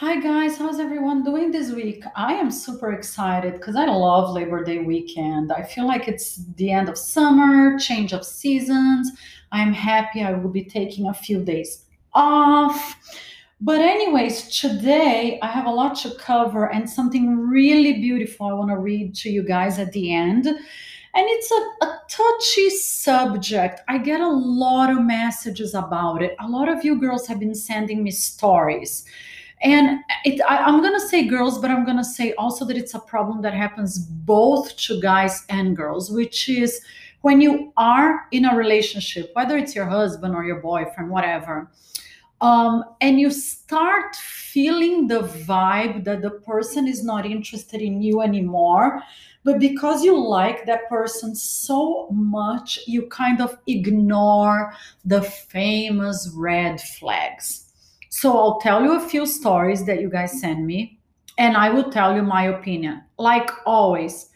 Hi guys, how's everyone doing this week? I am super excited because I love Labor Day weekend. I feel like it's the end of summer, change of seasons. I'm happy I will be taking a few days off. But, anyways, today I have a lot to cover and something really beautiful I want to read to you guys at the end. And it's a, a touchy subject. I get a lot of messages about it. A lot of you girls have been sending me stories and it, I, i'm going to say girls but i'm going to say also that it's a problem that happens both to guys and girls which is when you are in a relationship whether it's your husband or your boyfriend whatever um, and you start feeling the vibe that the person is not interested in you anymore but because you like that person so much you kind of ignore the famous red flags so I'll tell you a few stories that you guys send me, and I will tell you my opinion. Like always,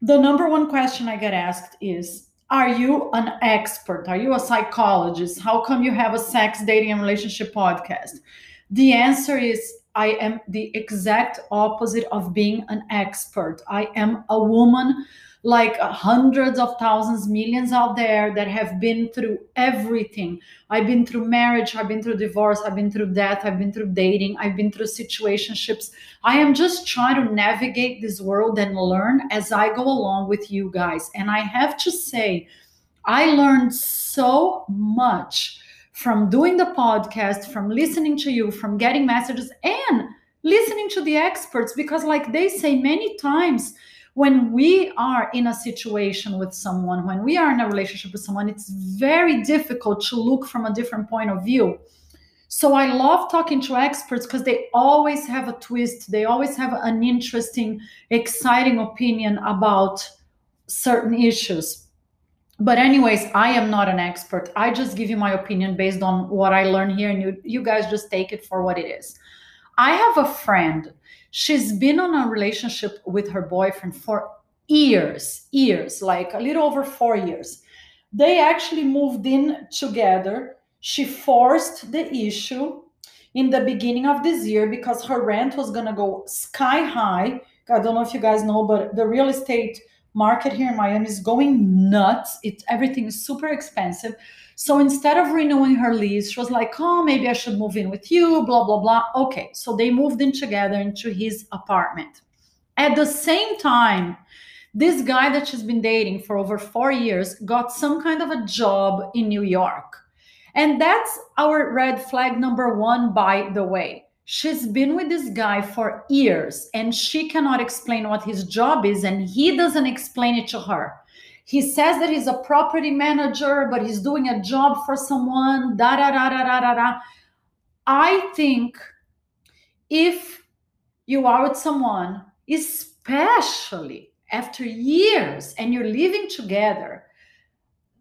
the number one question I get asked is Are you an expert? Are you a psychologist? How come you have a sex, dating, and relationship podcast? The answer is I am the exact opposite of being an expert. I am a woman like uh, hundreds of thousands, millions out there that have been through everything. I've been through marriage, I've been through divorce, I've been through death, I've been through dating, I've been through situationships. I am just trying to navigate this world and learn as I go along with you guys. And I have to say, I learned so much from doing the podcast, from listening to you, from getting messages, and listening to the experts because, like they say many times, when we are in a situation with someone, when we are in a relationship with someone, it's very difficult to look from a different point of view. So I love talking to experts because they always have a twist, they always have an interesting, exciting opinion about certain issues. But anyways, I am not an expert. I just give you my opinion based on what I learn here and you you guys just take it for what it is. I have a friend she's been on a relationship with her boyfriend for years, years, like a little over four years. They actually moved in together. She forced the issue in the beginning of this year because her rent was going to go sky high. I don't know if you guys know, but the real estate market here in Miami is going nuts. It everything is super expensive. So instead of renewing her lease, she was like, oh, maybe I should move in with you, blah, blah, blah. Okay. So they moved in together into his apartment. At the same time, this guy that she's been dating for over four years got some kind of a job in New York. And that's our red flag number one, by the way. She's been with this guy for years and she cannot explain what his job is, and he doesn't explain it to her. He says that he's a property manager, but he's doing a job for someone. Da da da da da da da. I think if you are with someone, especially after years and you're living together,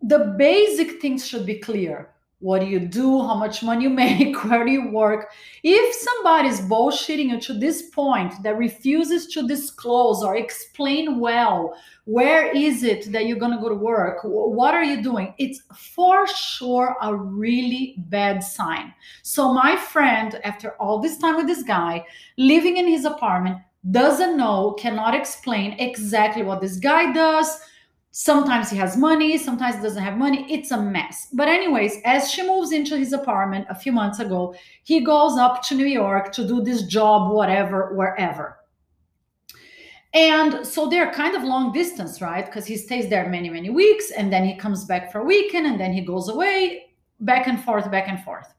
the basic things should be clear what do you do? How much money you make? Where do you work? If somebody's bullshitting you to this point that refuses to disclose or explain well where is it that you're going to go to work what are you doing? It's for sure a really bad sign. So my friend after all this time with this guy living in his apartment doesn't know cannot explain exactly what this guy does Sometimes he has money, sometimes he doesn't have money. It's a mess. But, anyways, as she moves into his apartment a few months ago, he goes up to New York to do this job, whatever, wherever. And so they're kind of long distance, right? Because he stays there many, many weeks and then he comes back for a weekend and then he goes away, back and forth, back and forth.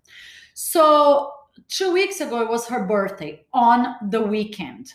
So, two weeks ago, it was her birthday on the weekend.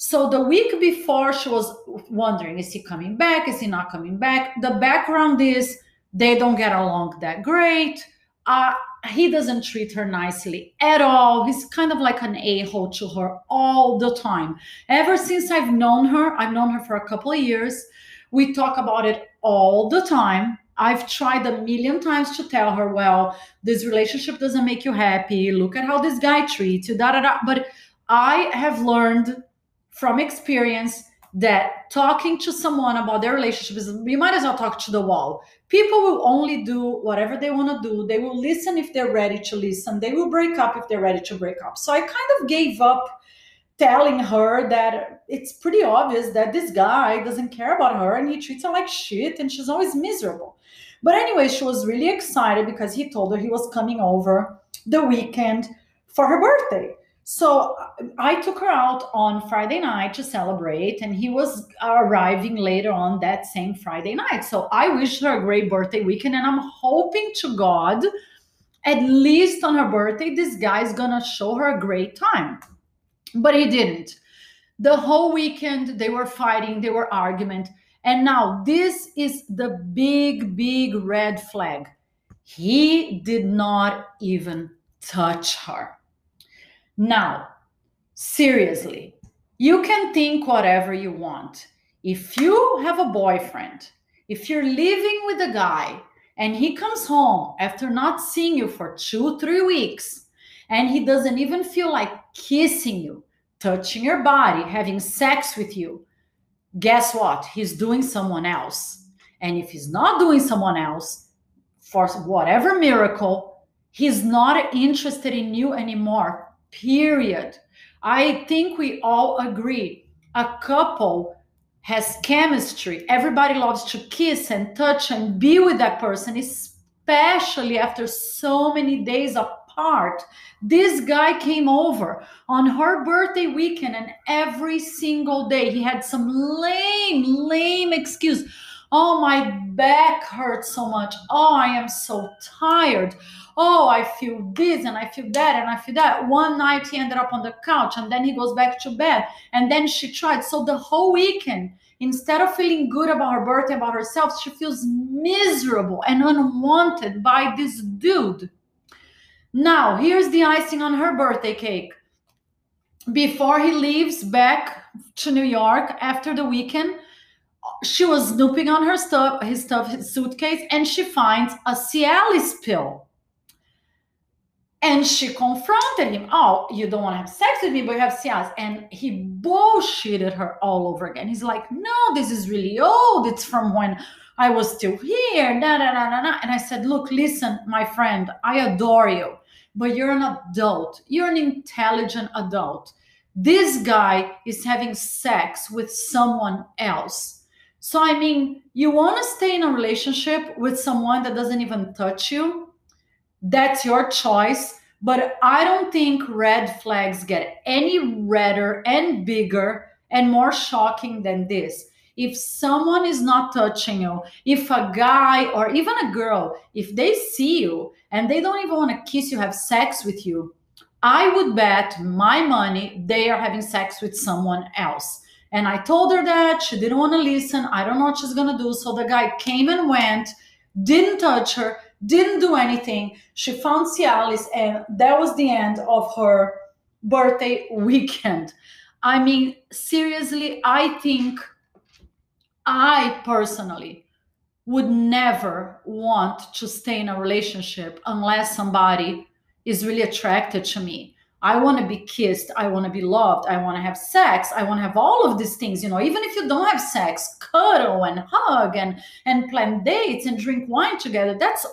So the week before, she was wondering, is he coming back? Is he not coming back? The background is they don't get along that great. Uh, he doesn't treat her nicely at all. He's kind of like an a hole to her all the time. Ever since I've known her, I've known her for a couple of years. We talk about it all the time. I've tried a million times to tell her, well, this relationship doesn't make you happy. Look at how this guy treats you, da da da. But I have learned from experience that talking to someone about their relationship is you might as well talk to the wall. People will only do whatever they want to do. They will listen if they're ready to listen. They will break up if they're ready to break up. So I kind of gave up telling her that it's pretty obvious that this guy doesn't care about her and he treats her like shit and she's always miserable. But anyway, she was really excited because he told her he was coming over the weekend for her birthday. So uh, I took her out on Friday night to celebrate, and he was arriving later on that same Friday night. So I wished her a great birthday weekend, and I'm hoping to God, at least on her birthday, this guy's gonna show her a great time. But he didn't. The whole weekend they were fighting, they were argument. And now this is the big, big red flag. He did not even touch her. Now, seriously, you can think whatever you want. If you have a boyfriend, if you're living with a guy and he comes home after not seeing you for two, three weeks, and he doesn't even feel like kissing you, touching your body, having sex with you, guess what? He's doing someone else. And if he's not doing someone else, for whatever miracle, he's not interested in you anymore. Period. I think we all agree a couple has chemistry. Everybody loves to kiss and touch and be with that person, especially after so many days apart. This guy came over on her birthday weekend, and every single day he had some lame, lame excuse. Oh, my back hurts so much. Oh, I am so tired. Oh, I feel this and I feel that and I feel that. One night he ended up on the couch and then he goes back to bed. And then she tried. So the whole weekend, instead of feeling good about her birthday, about herself, she feels miserable and unwanted by this dude. Now, here's the icing on her birthday cake. Before he leaves back to New York after the weekend, she was snooping on her stuff, his stuff, his suitcase, and she finds a Cialis pill. And she confronted him. Oh, you don't want to have sex with me, but you have Cialis. And he bullshitted her all over again. He's like, no, this is really old. It's from when I was still here. Nah, nah, nah, nah, nah. And I said, look, listen, my friend, I adore you, but you're an adult. You're an intelligent adult. This guy is having sex with someone else so, I mean, you want to stay in a relationship with someone that doesn't even touch you? That's your choice. But I don't think red flags get any redder and bigger and more shocking than this. If someone is not touching you, if a guy or even a girl, if they see you and they don't even want to kiss you, have sex with you, I would bet my money they are having sex with someone else and I told her that she didn't want to listen. I don't know what she's going to do. So the guy came and went, didn't touch her, didn't do anything. She found Cialis, and that was the end of her birthday weekend. I mean, seriously, I think I personally would never want to stay in a relationship unless somebody is really attracted to me I want to be kissed. I want to be loved. I want to have sex. I want to have all of these things. You know, even if you don't have sex, cuddle and hug and and plan dates and drink wine together. That's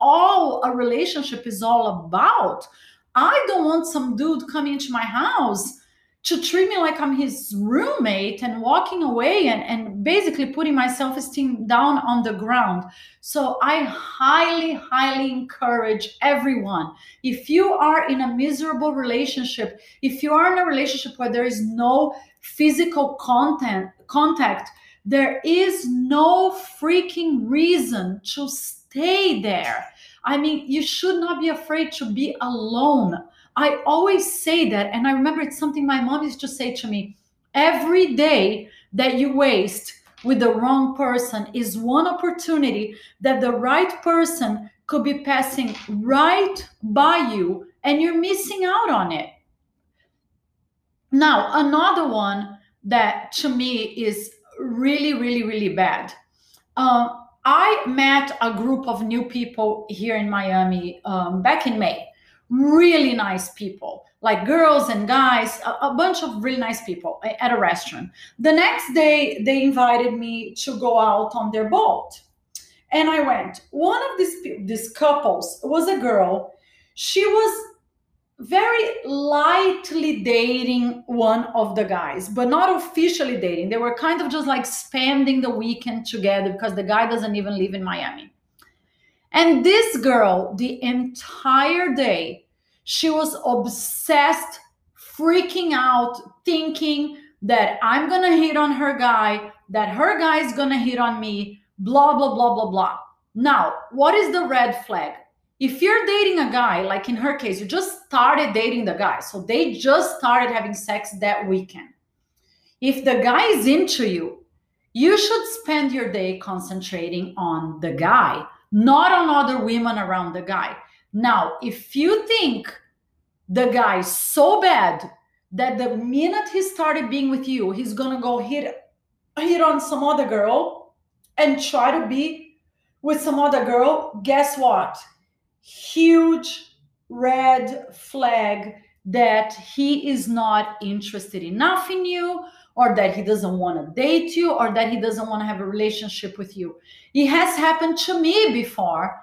all a relationship is all about. I don't want some dude coming into my house to treat me like I'm his roommate and walking away and, and basically putting my self esteem down on the ground. So I highly, highly encourage everyone if you are in a miserable relationship, if you are in a relationship where there is no physical content, contact, there is no freaking reason to stay there. I mean, you should not be afraid to be alone I always say that, and I remember it's something my mom used to say to me every day that you waste with the wrong person is one opportunity that the right person could be passing right by you and you're missing out on it. Now, another one that to me is really, really, really bad. Uh, I met a group of new people here in Miami um, back in May really nice people like girls and guys, a, a, bunch of really nice people at a restaurant. The next day, they invited me to go out on their boat. And I went. One of these, these couples was a girl. She was very lightly dating one of the guys, but not officially dating. They were kind of just like spending the weekend together because the guy doesn't even live in Miami. And this girl, the entire day, she was obsessed, freaking out, thinking that I'm gonna hit on her guy, that her guy is gonna hit on me, blah, blah, blah, blah, blah. Now, what is the red flag? If you're dating a guy, like in her case, you just started dating the guy, so they just started having sex that weekend. If the guy is into you, you should spend your day concentrating on the guy, not on other women around the guy. Now, if you think the guy so bad that the minute he started being with you, he's gonna go hit hit on some other girl and try to be with some other girl, guess what? Huge red flag that he is not interested enough in you or that he doesn't want to date you or that he doesn't want to have a relationship with you. It has happened to me before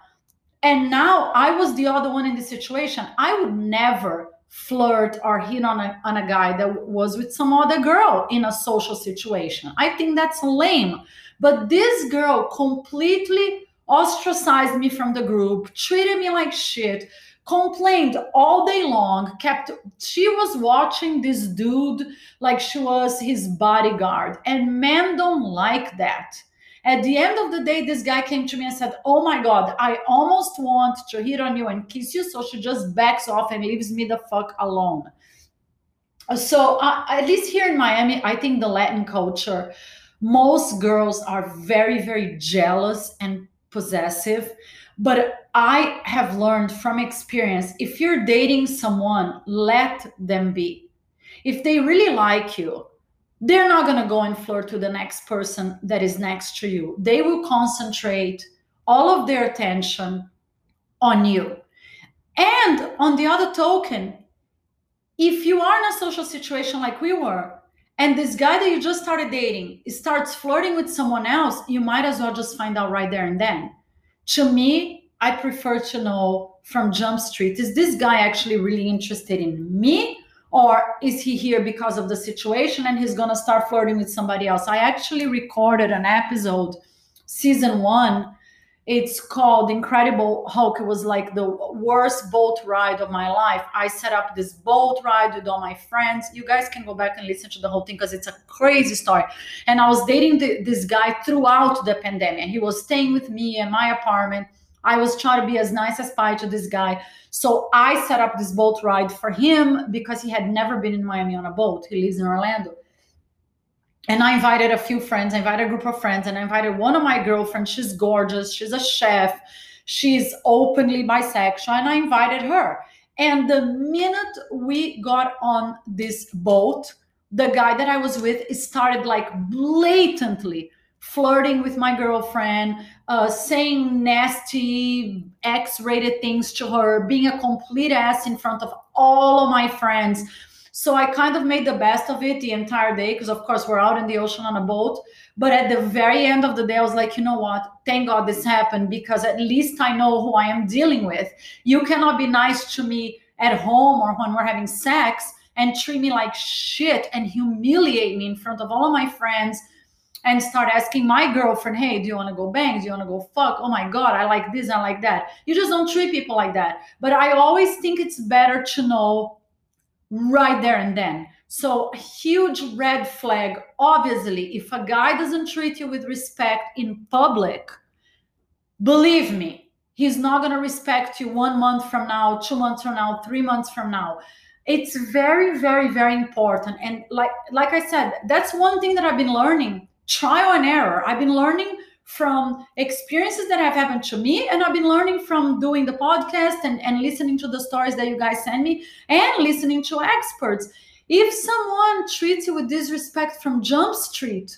and now I was the other one in the situation. I would never flirt or hit on a, on a guy that was with some other girl in a social situation. I think that's lame. But this girl completely ostracized me from the group, treated me like shit, complained all day long, kept she was watching this dude like she was his bodyguard. And men don't like that. At the end of the day, this guy came to me and said, Oh my God, I almost want to hit on you and kiss you. So she just backs off and leaves me the fuck alone. So, uh, at least here in Miami, I think the Latin culture, most girls are very, very jealous and possessive. But I have learned from experience if you're dating someone, let them be. If they really like you, they're not going to go and flirt to the next person that is next to you. They will concentrate all of their attention on you. And on the other token, if you are in a social situation like we were, and this guy that you just started dating starts flirting with someone else, you might as well just find out right there and then. To me, I prefer to know from Jump Street is this guy actually really interested in me or is he here because of the situation and he's going to start flirting with somebody else? I actually recorded an episode season one. It's called incredible hulk. It was like the worst boat ride of my life. I set up this boat ride with all my friends. You guys can go back and listen to the whole thing because it's a crazy story. And i was dating the, this guy throughout the pandemic. He was staying with me in my apartment I was trying to be as nice as pie to this guy. So I set up this boat ride for him because he had never been in Miami on a boat. He lives in Orlando. And I invited a few friends, I invited a group of friends, and I invited one of my girlfriends. She's gorgeous, she's a chef, she's openly bisexual, and I invited her. And the minute we got on this boat, the guy that I was with started like blatantly flirting with my girlfriend, uh, saying nasty X rated things to her, being a complete ass in front of all of my friends. So I kind of made the best of it the entire day because, of course, we're out in the ocean on a boat. But at the very end of the day, I was like, you know what? Thank God this happened because at least I know who I am dealing with. You cannot be nice to me at home or when we're having sex and treat me like shit and humiliate me in front of all of my friends and start asking my girlfriend, hey, do you want to go bang? Do you want to go fuck? Oh my God, I like this, I like that. You just don't treat people like that. But I always think it's better to know right there and then. So, huge red flag. Obviously, if a guy doesn't treat you with respect in public, believe me, he's not going to respect you one month from now, two months from now, three months from now it's very very very important and like like i said that's one thing that i've been learning trial and error. I've been learning from experiences that have happened to me and i've been learning from doing the podcast and, and listening to the stories that you guys send me and listening to experts if someone treats you with disrespect from jump street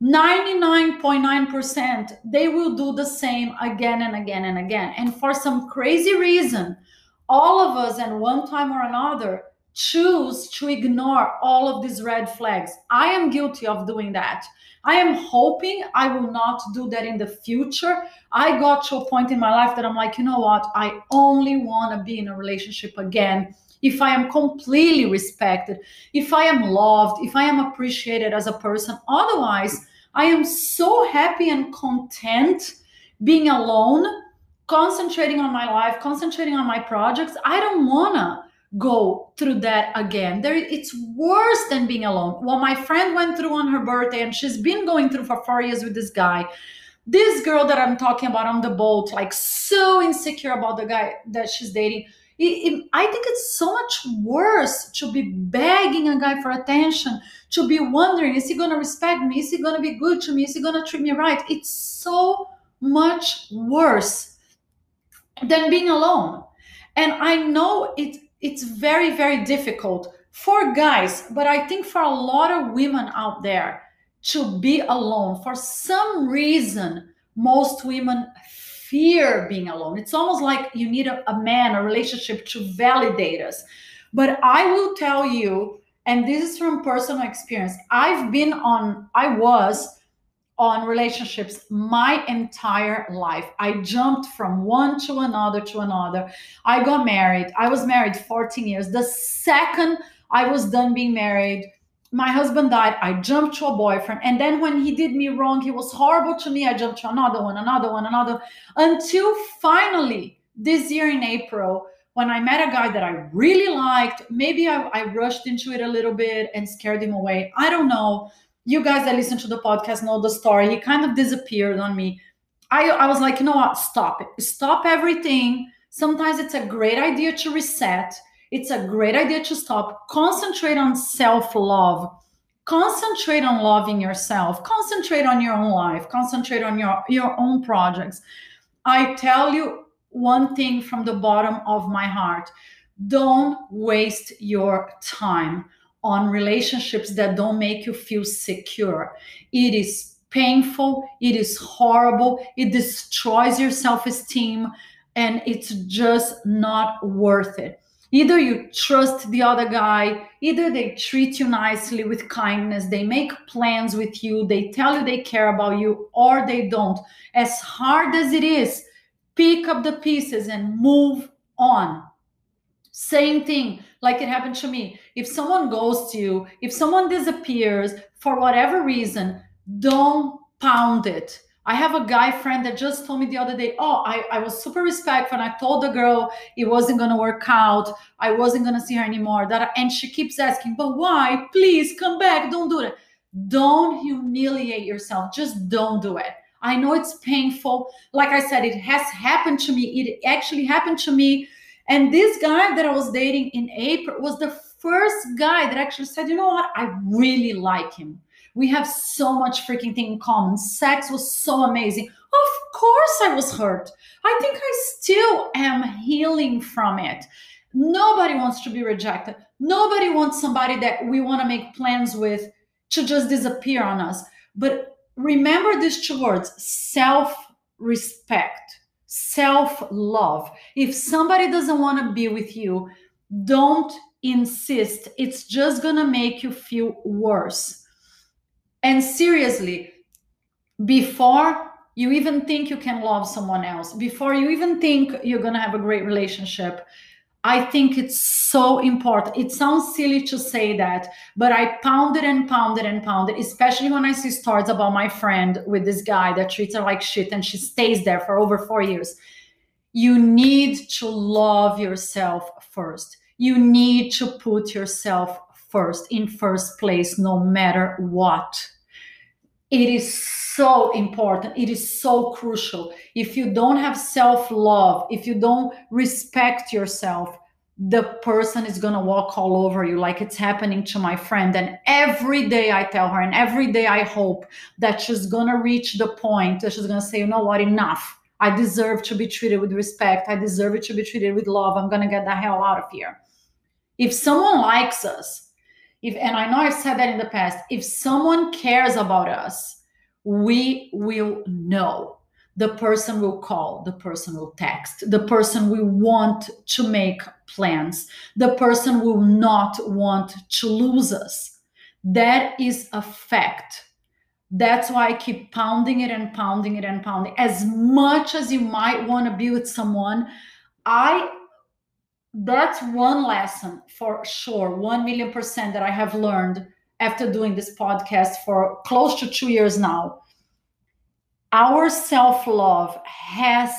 99.9% they will do the same again and again and again and for some crazy reason all of us, at one time or another, choose to ignore all of these red flags. I am guilty of doing that. I am hoping I will not do that in the future. I got to a point in my life that I'm like, you know what? I only want to be in a relationship again if I am completely respected, if I am loved, if I am appreciated as a person. Otherwise, I am so happy and content being alone, concentrating on my life, concentrating on my projects. I don't want to go through that again. There, it's worse than being alone. What my friend went through on her birthday, and she's been going through for four years with this guy. This girl that I'm talking about on the boat, like so insecure about the guy that she's dating. It, it, I think it's so much worse to be begging a guy for attention, to be wondering, is he going to respect me? Is he going to be good to me? Is he going to treat me right? It's so much worse than being alone. And I know it it's very very difficult for guys but i think for a lot of women out there to be alone. For some reason most women fear being alone. It's almost like you need a, a man a relationship to validate us. But i will tell you and this is from personal experience i've been on i was on relationships my entire life. I jumped from one to another to another. I got married. I was married 14 years. The second I was done being married, my husband died. I jumped to a boyfriend. And then when he did me wrong, he was horrible to me. I jumped to another one, another one, another, until finally this year in April, when I met a guy that I really liked, maybe I, I rushed into it a little bit and scared him away. I don't know you guys that listen to the podcast know the story. He kind of disappeared on me. I, I was like, you know what? Stop it. Stop everything. Sometimes it's a great idea to reset. It's a great idea to stop. Concentrate on self love. Concentrate on loving yourself. Concentrate on your own life. Concentrate on your, your own projects. I tell you one thing from the bottom of my heart don't waste your time on relationships that don't make you feel secure. It is painful, it is horrible, it destroys your self esteem, and it's just not worth it. Either you trust the other guy, either they treat you nicely with kindness, they make plans with you, they tell you they care about you, or they don't. As hard as it is, pick up the pieces and move on. Same thing like it happened to me. If someone goes to you, if someone disappears for whatever reason, don't pound it. I have a guy friend that just told me the other day, Oh, I, I was super respectful. And I told the girl it wasn't to work out. I wasn't to see her anymore. That And she keeps asking, But why? Please come back. Don't do it. Don't humiliate yourself. Just don't do it. I know it's painful. Like I said, it has happened to me. It actually happened to me and this guy that I was dating in April was the first guy that actually said, you know what, I really like him. We have so much freaking thing in common. Sex was so amazing. Of course, I was hurt. I think I still am healing from it. Nobody wants to be rejected. Nobody wants somebody that we want to make plans with to just disappear on us. But remember these two words self respect self love. If somebody doesn't want to be with you, don't insist. It's just going to make you feel worse. And seriously, before you even think you can love someone else, before you even think you're going to have a great relationship, I think it's so important. It sounds silly to say that, but I pounded and pounded and pounded, especially when I see stories about my friend with this guy that treats her like shit and she stays there for over four years. You need to love yourself first. You need to put yourself first, in first place, no matter what. It is so important. It is so crucial. If you don't have self love, if you don't respect yourself, the person is going to walk all over you like it's happening to my friend. And every day I tell her, and every day I hope that she's going to reach the point that she's going to say, you know what, enough. I deserve to be treated with respect. I deserve it to be treated with love. I'm going to get the hell out of here. If someone likes us, if and I know I've said that in the past, if someone cares about us, we will know. the person will call, the person will text, the person will want to make plans, the person will not want to lose us. That is a fact. That's why I keep pounding it and pounding it and pounding. As much as you might want to be with someone, I that's one lesson for sure, 1 million percent that I have learned after doing this podcast for close to two years now our self love has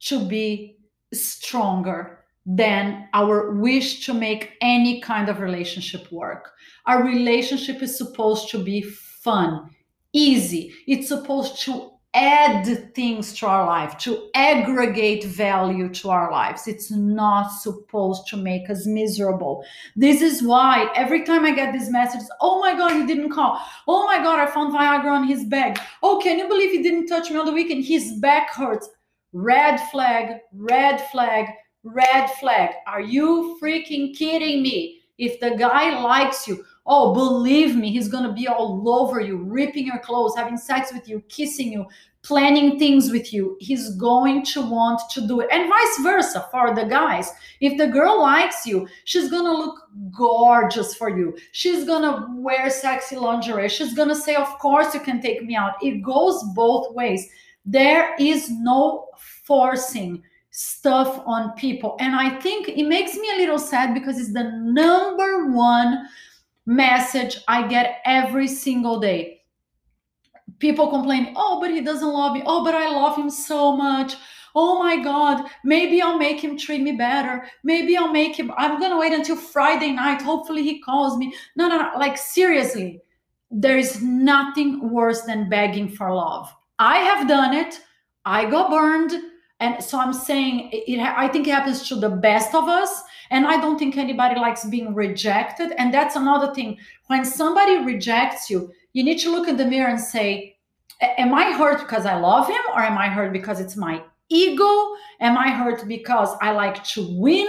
to be stronger than our wish to make any kind of relationship work. Our relationship is supposed to be fun, easy. It's supposed to add things to our life, to aggregate value to our lives. It's not supposed to make us miserable. This is why every time I get these messages, oh my God, he didn't call. Oh my God, I found Viagra on his bag. Oh, can you believe he didn't touch me on the weekend? His back hurts. Red flag, red flag, red flag. Are you freaking kidding me? If the guy likes you, Oh, believe me, he's going to be all over you, ripping your clothes, having sex with you, kissing you, planning things with you. He's going to want to do it. And vice versa for the guys. If the girl likes you, she's going to look gorgeous for you. She's going to wear sexy lingerie. She's going to say, Of course, you can take me out. It goes both ways. There is no forcing stuff on people. And I think it makes me a little sad because it's the number one message I get every single day. People complain, oh, but he doesn't love me. Oh, but I love him so much. Oh my God, maybe I'll make him treat me better. Maybe I'll make him, I'm going to wait until Friday night. Hopefully he calls me. No, no, no. Like, seriously, there is nothing worse than begging for love. I have done it. I got burned. And so I'm saying it, I think it happens to the best of us and I don't think anybody likes being rejected. And that's another thing. When somebody rejects you, you need to look in the mirror and say, Am I hurt because I love him? Or am I hurt because it's my ego? Am I hurt because I like to win?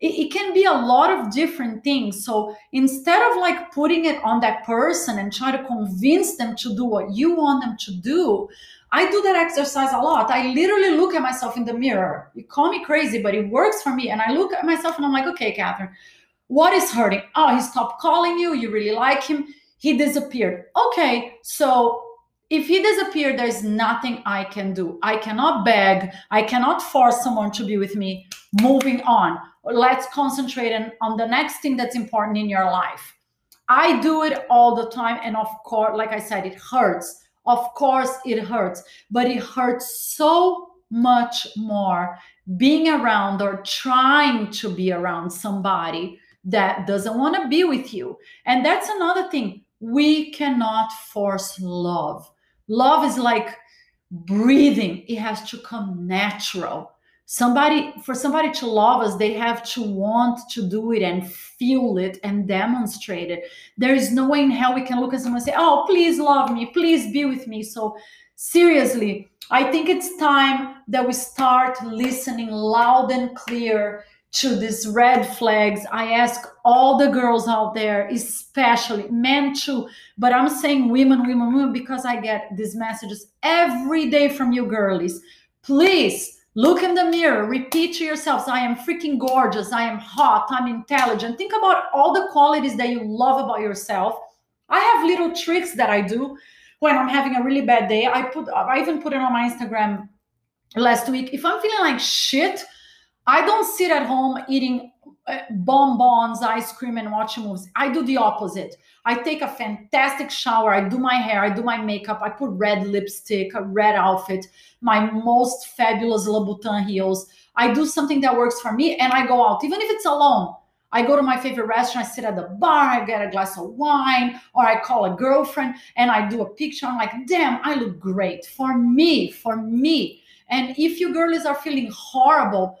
It, can be a lot of different things. So instead of like putting it on that person and try to convince them to do what you want them to do, I do that exercise a lot. I literally look at myself in the mirror. You call me crazy, but it works for me. And I look at myself and I'm like, okay, Catherine, what is hurting? Oh, he stopped calling you. You really like him. He disappeared. Okay, so if he disappeared, there's nothing I can do. I cannot beg. I cannot force someone to be with me. Moving on. Let's concentrate on the next thing that's important in your life. I do it all the time. And of course, like I said, it hurts of course, it hurts, but it hurts so much more being around or trying to be around somebody that doesn't want to be with you. And that's another thing. We cannot force love. Love is like breathing, it has to come natural somebody for somebody to love us they have to want to do it and feel it and demonstrate it. There is no way in hell we can look at someone and say oh please love me. Please be with me. So seriously i think it's time that we start listening loud and clear to these red flags. I ask all the girls out there especially men too but i'm saying women women women because i get these messages every day from you girlies. Please Look in the mirror, repeat to yourselves, I am freaking gorgeous, I am hot, I'm intelligent. Think about all the qualities that you love about yourself. I have little tricks that I do when I'm having a really bad day. I put I even put it on my Instagram last week. If I'm feeling like shit, I don't sit at home eating Uh, bonbons, ice cream, and watching movies. I do the opposite. I take a fantastic shower. I do my hair. I do my makeup. I put red lipstick, a red outfit, my most fabulous Louboutin heels. I do something that works for me and I go out, even if it's alone. I go to my favorite restaurant, I sit at the bar, I get a glass of wine, or I call a girlfriend and I do a picture. I'm like, damn, I look great for me, for me. And if you girlies are feeling horrible,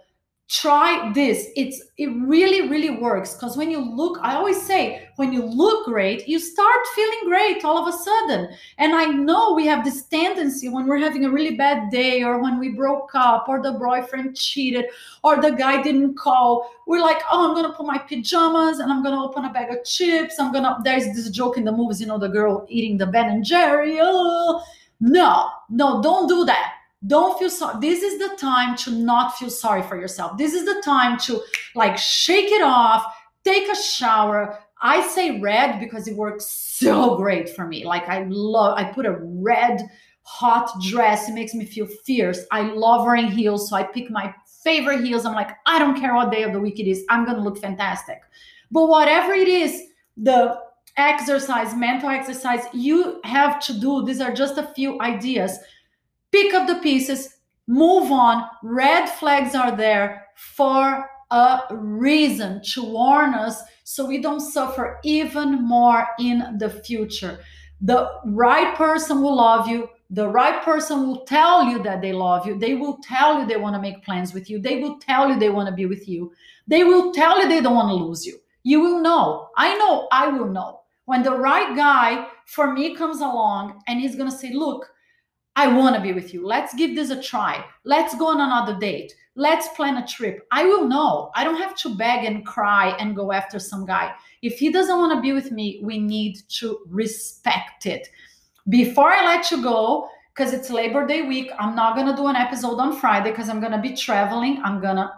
try this. It's it really really works. Because when you look i always say when you look great you start feeling great all of a sudden. And i know we have this tendency when we're having a really bad day or when we broke up or the boyfriend cheated or the guy didn't call we're like oh i'm gonna put my pajamas and i'm gonna open a bag of chips. I'm gonna there's this joke in the movies you know the girl eating the ben and jerry. Oh no no don't do that Don't feel sorry. This is the time to not feel sorry for yourself. This is the time to like shake it off, take a shower. I say red because it works so great for me. Like I love, I put a red hot dress. It makes me feel fierce. I love wearing heels. So I pick my favorite heels. I'm like, I don't care what day of the week it is. I'm to look fantastic. But whatever it is, the exercise, mental exercise you have to do, these are just a few ideas. Pick up the pieces, move on. Red flags are there for a reason to warn us so we don't suffer even more in the future. The right person will love you. The right person will tell you that they love you. They will tell you they want to make plans with you. They will tell you they want to be with you. They will tell you they don't want to lose you. You will know. I know I will know. When the right guy for me comes along and he's going to say, Look, I want to be with you. Let's give this a try. Let's go on another date. Let's plan a trip. I will know. I don't have to beg and cry and go after some guy. If he doesn't want to be with me, we need to respect it. Before I let you go, because it's Labor Day week, I'm not going to do an episode on Friday because I'm going to be traveling. I'm going to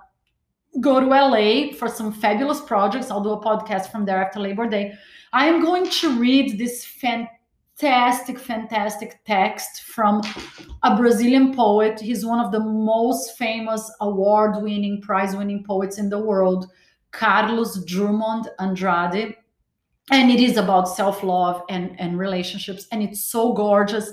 go to LA for some fabulous projects. I'll do a podcast from there after Labor Day. I am going to read this fantastic, fantastic fantastic text from a Brazilian poet. He's one of the most famous award winning, prize winning poets in the world, Carlos Drummond Andrade. And it is about self love and, and relationships. And it's so gorgeous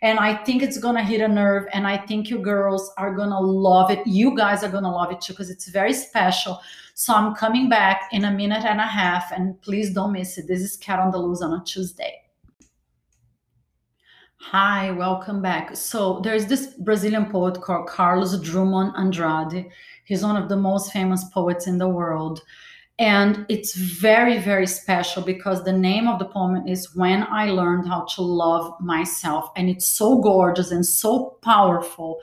and I think it's gonna hit a nerve. And I think you girls are gonna love it. You guys are gonna love it too because it's very special. So I'm coming back in a minute and a half, and please don't miss it. This is Cat on the Loose on a Tuesday. Hi, welcome back. So there's this Brazilian poet called Carlos Drummond Andrade. He's one of the most famous poets in the world. And it's very, very special because the name of the poem is When I Learned How to Love Myself. And it's so gorgeous and so powerful.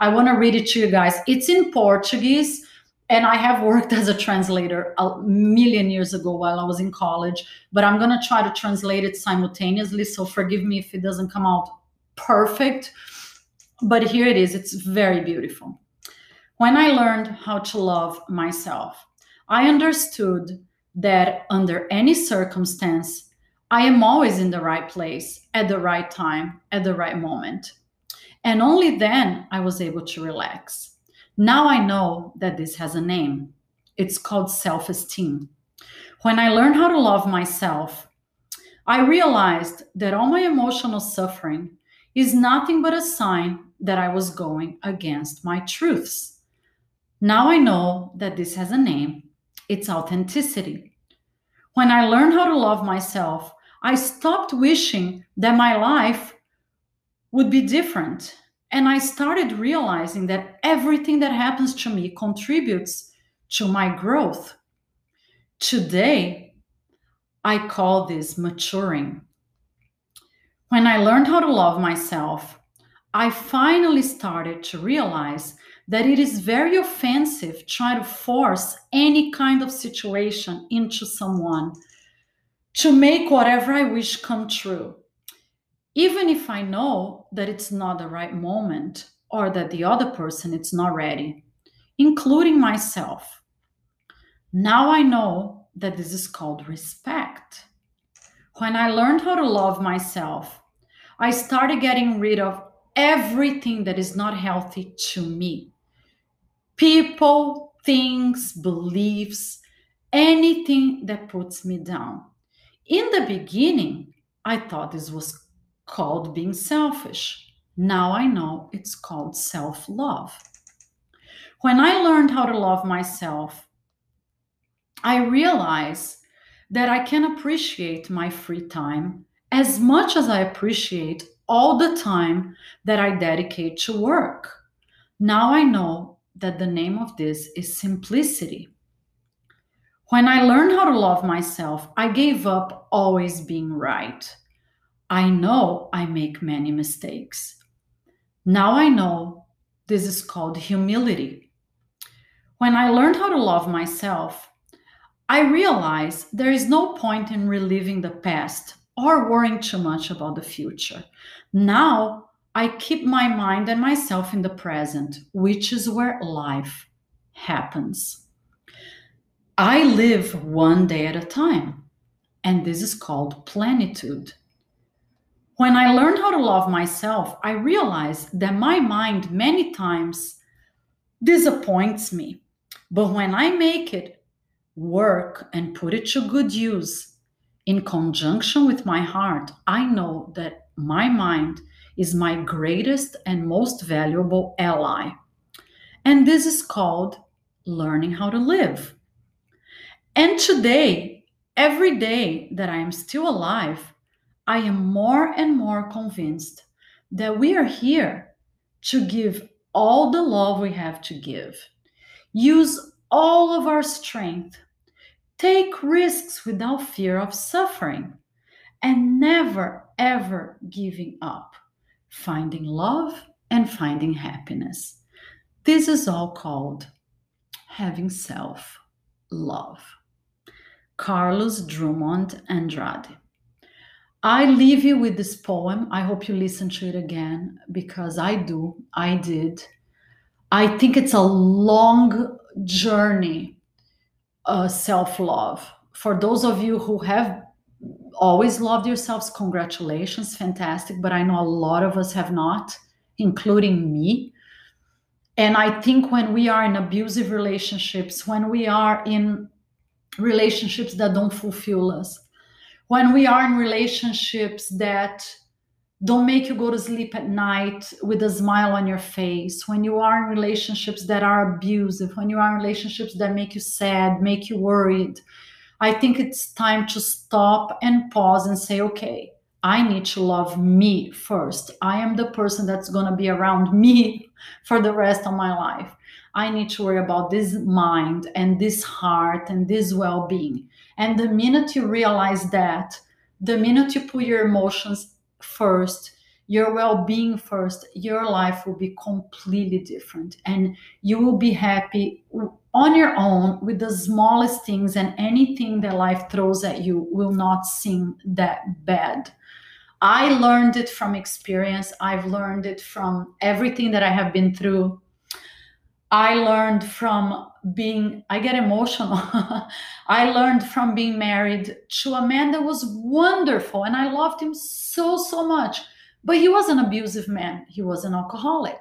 I want to read it to you guys. It's in Portuguese. And I have worked as a translator a million years ago while I was in college, but I'm going to try to translate it simultaneously. So forgive me if it doesn't come out perfect. But here it is. It's very beautiful. When I learned how to love myself. I understood that under any circumstance, I am always in the right place at the right time, at the right moment. And only then I was able to relax. Now I know that this has a name. It's called self esteem. When I learned how to love myself, I realized that all my emotional suffering is nothing but a sign that I was going against my truths. Now I know that this has a name it's authenticity. When I learned how to love myself, I stopped wishing that my life would be different. And I started realizing that everything that happens to me contributes to my growth. Today, I call this maturing. When I learned how to love myself, I finally started to realize that it is very offensive trying to force any kind of situation into someone to make whatever I wish come true. Even if I know that it's not the right moment or that the other person is not ready, including myself. Now I know that this is called respect. When I learned how to love myself, I started getting rid of everything that is not healthy to me people, things, beliefs, anything that puts me down. In the beginning, I thought this was called being selfish. Now I know it's called self love. When I learned how to love myself, I realized that I can appreciate my free time as much as I appreciate all the time that I dedicate to work. Now I know that the name of this is simplicity. When I learned how to love myself, I gave up always being right. I know I make many mistakes. Now I know this is called humility. When I learned how to love myself, I realized there is no point in reliving the past or worrying too much about the future. Now I keep my mind and myself in the present, which is where life happens. I live one day at a time, and this is called plenitude. When I learned how to love myself, I realized that my mind many times disappoints me. But when I make it work and put it to good use in conjunction with my heart, I know that my mind is my greatest and most valuable ally. And this is called learning how to live. And today, every day that I am still alive, I am more and more convinced that we are here to give all the love we have to give, use all of our strength, take risks without fear of suffering, and never ever giving up finding love and finding happiness. This is all called having self love. Carlos Drummond Andrade. I leave you with this poem. I hope you listen to it again because I do. I did. I think it's a long journey, uh, self love. For those of you who have always loved yourselves. Congratulations, fantastic. But I know a lot of us have not, including me. And I think when we are in abusive relationships, when we are in relationships that don't fulfill us, when we are in relationships that don't make you go to sleep at night with a smile on your face, when you are in relationships that are abusive, when you are in relationships that make you sad, make you worried, I think it's time to stop and pause and say, okay, I need to love me first. I am the person that's going to be around me for the rest of my life. I need to worry about this mind and this heart and this well being. And the minute you realize that, the minute you put your emotions first, your well being first, your life will be completely different. And you will be happy on your own with the smallest things, and anything that life throws at you will not seem that bad. I learned it from experience, I've learned it from everything that I have been through. I learned from being, I get emotional. I learned from being married to a man that was wonderful and I loved him so, so much but he was an abusive man, he was an alcoholic.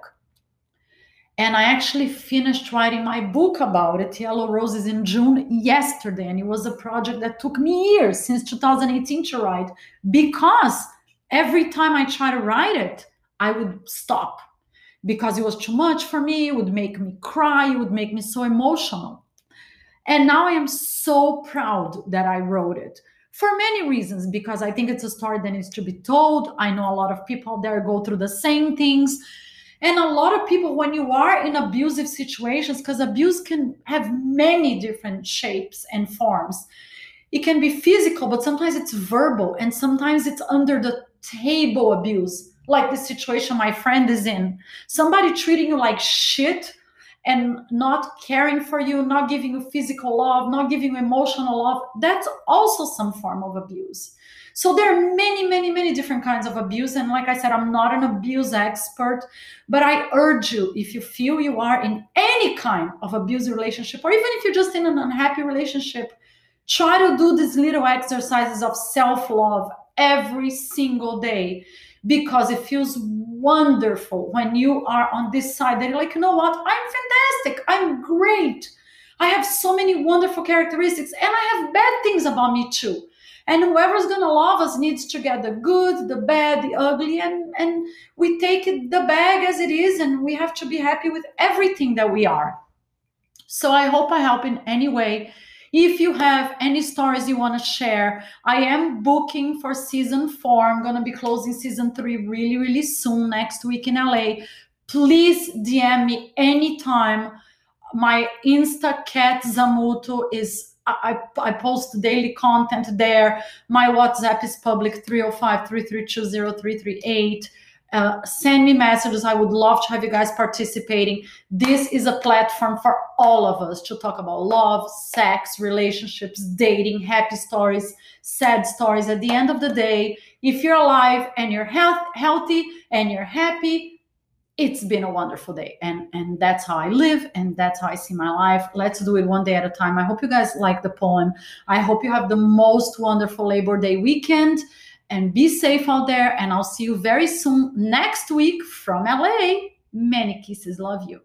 And I actually finished writing my book about it, Yellow Roses, in June yesterday. And it was a project that took me years, since 2018, to write, because every time I try to write it, I would stop because it was too much for me. It would make me cry, it would make me so emotional. And now I am so proud that I wrote it for many reasons because i think it's a story that needs to be told i know a lot of people there go through the same things and a lot of people when you are in abusive situations because abuse can have many different shapes and forms it can be physical but sometimes it's verbal and sometimes it's under the table abuse like the situation my friend is in somebody treating you like shit and not caring for you, not giving you physical love, not giving you emotional love, that's also some form of abuse. So there are many, many, many different kinds of abuse. And like I said, I'm not an abuse expert, but I urge you, if you feel you are in any kind of abusive relationship, or even if you're just in an unhappy relationship, try to do these little exercises of self love every single day because it feels wonderful when you are on this side that you're like, you know what? I'm fantastic. I'm great. I have so many wonderful characteristics and I have bad things about me too. And whoever's gonna love us needs to get the good, the bad, the ugly, and and we take it the bag as it is, and we have to be happy with everything that we are. So I hope I help in any way if you have any stories you want to share, I am booking for season four. I'm going to be closing season three really, really soon next week in LA. Please DM me anytime. My Insta cat Zamuto is I, I post daily content there. My WhatsApp is public 305 332 0338. Uh, send me messages. I would love to have you guys participating. This is a platform for all of us to talk about love, sex, relationships, dating, happy stories, sad stories. At the end of the day, if you're alive and you're health, healthy and you're happy, it's been a wonderful day and and that's how i live and that's how i see my life. Let's do it one day at a time. I hope you guys like the poem. I hope you have the most wonderful labor day weekend and be safe out there and i'll see you very soon next week from la many kisses. Love you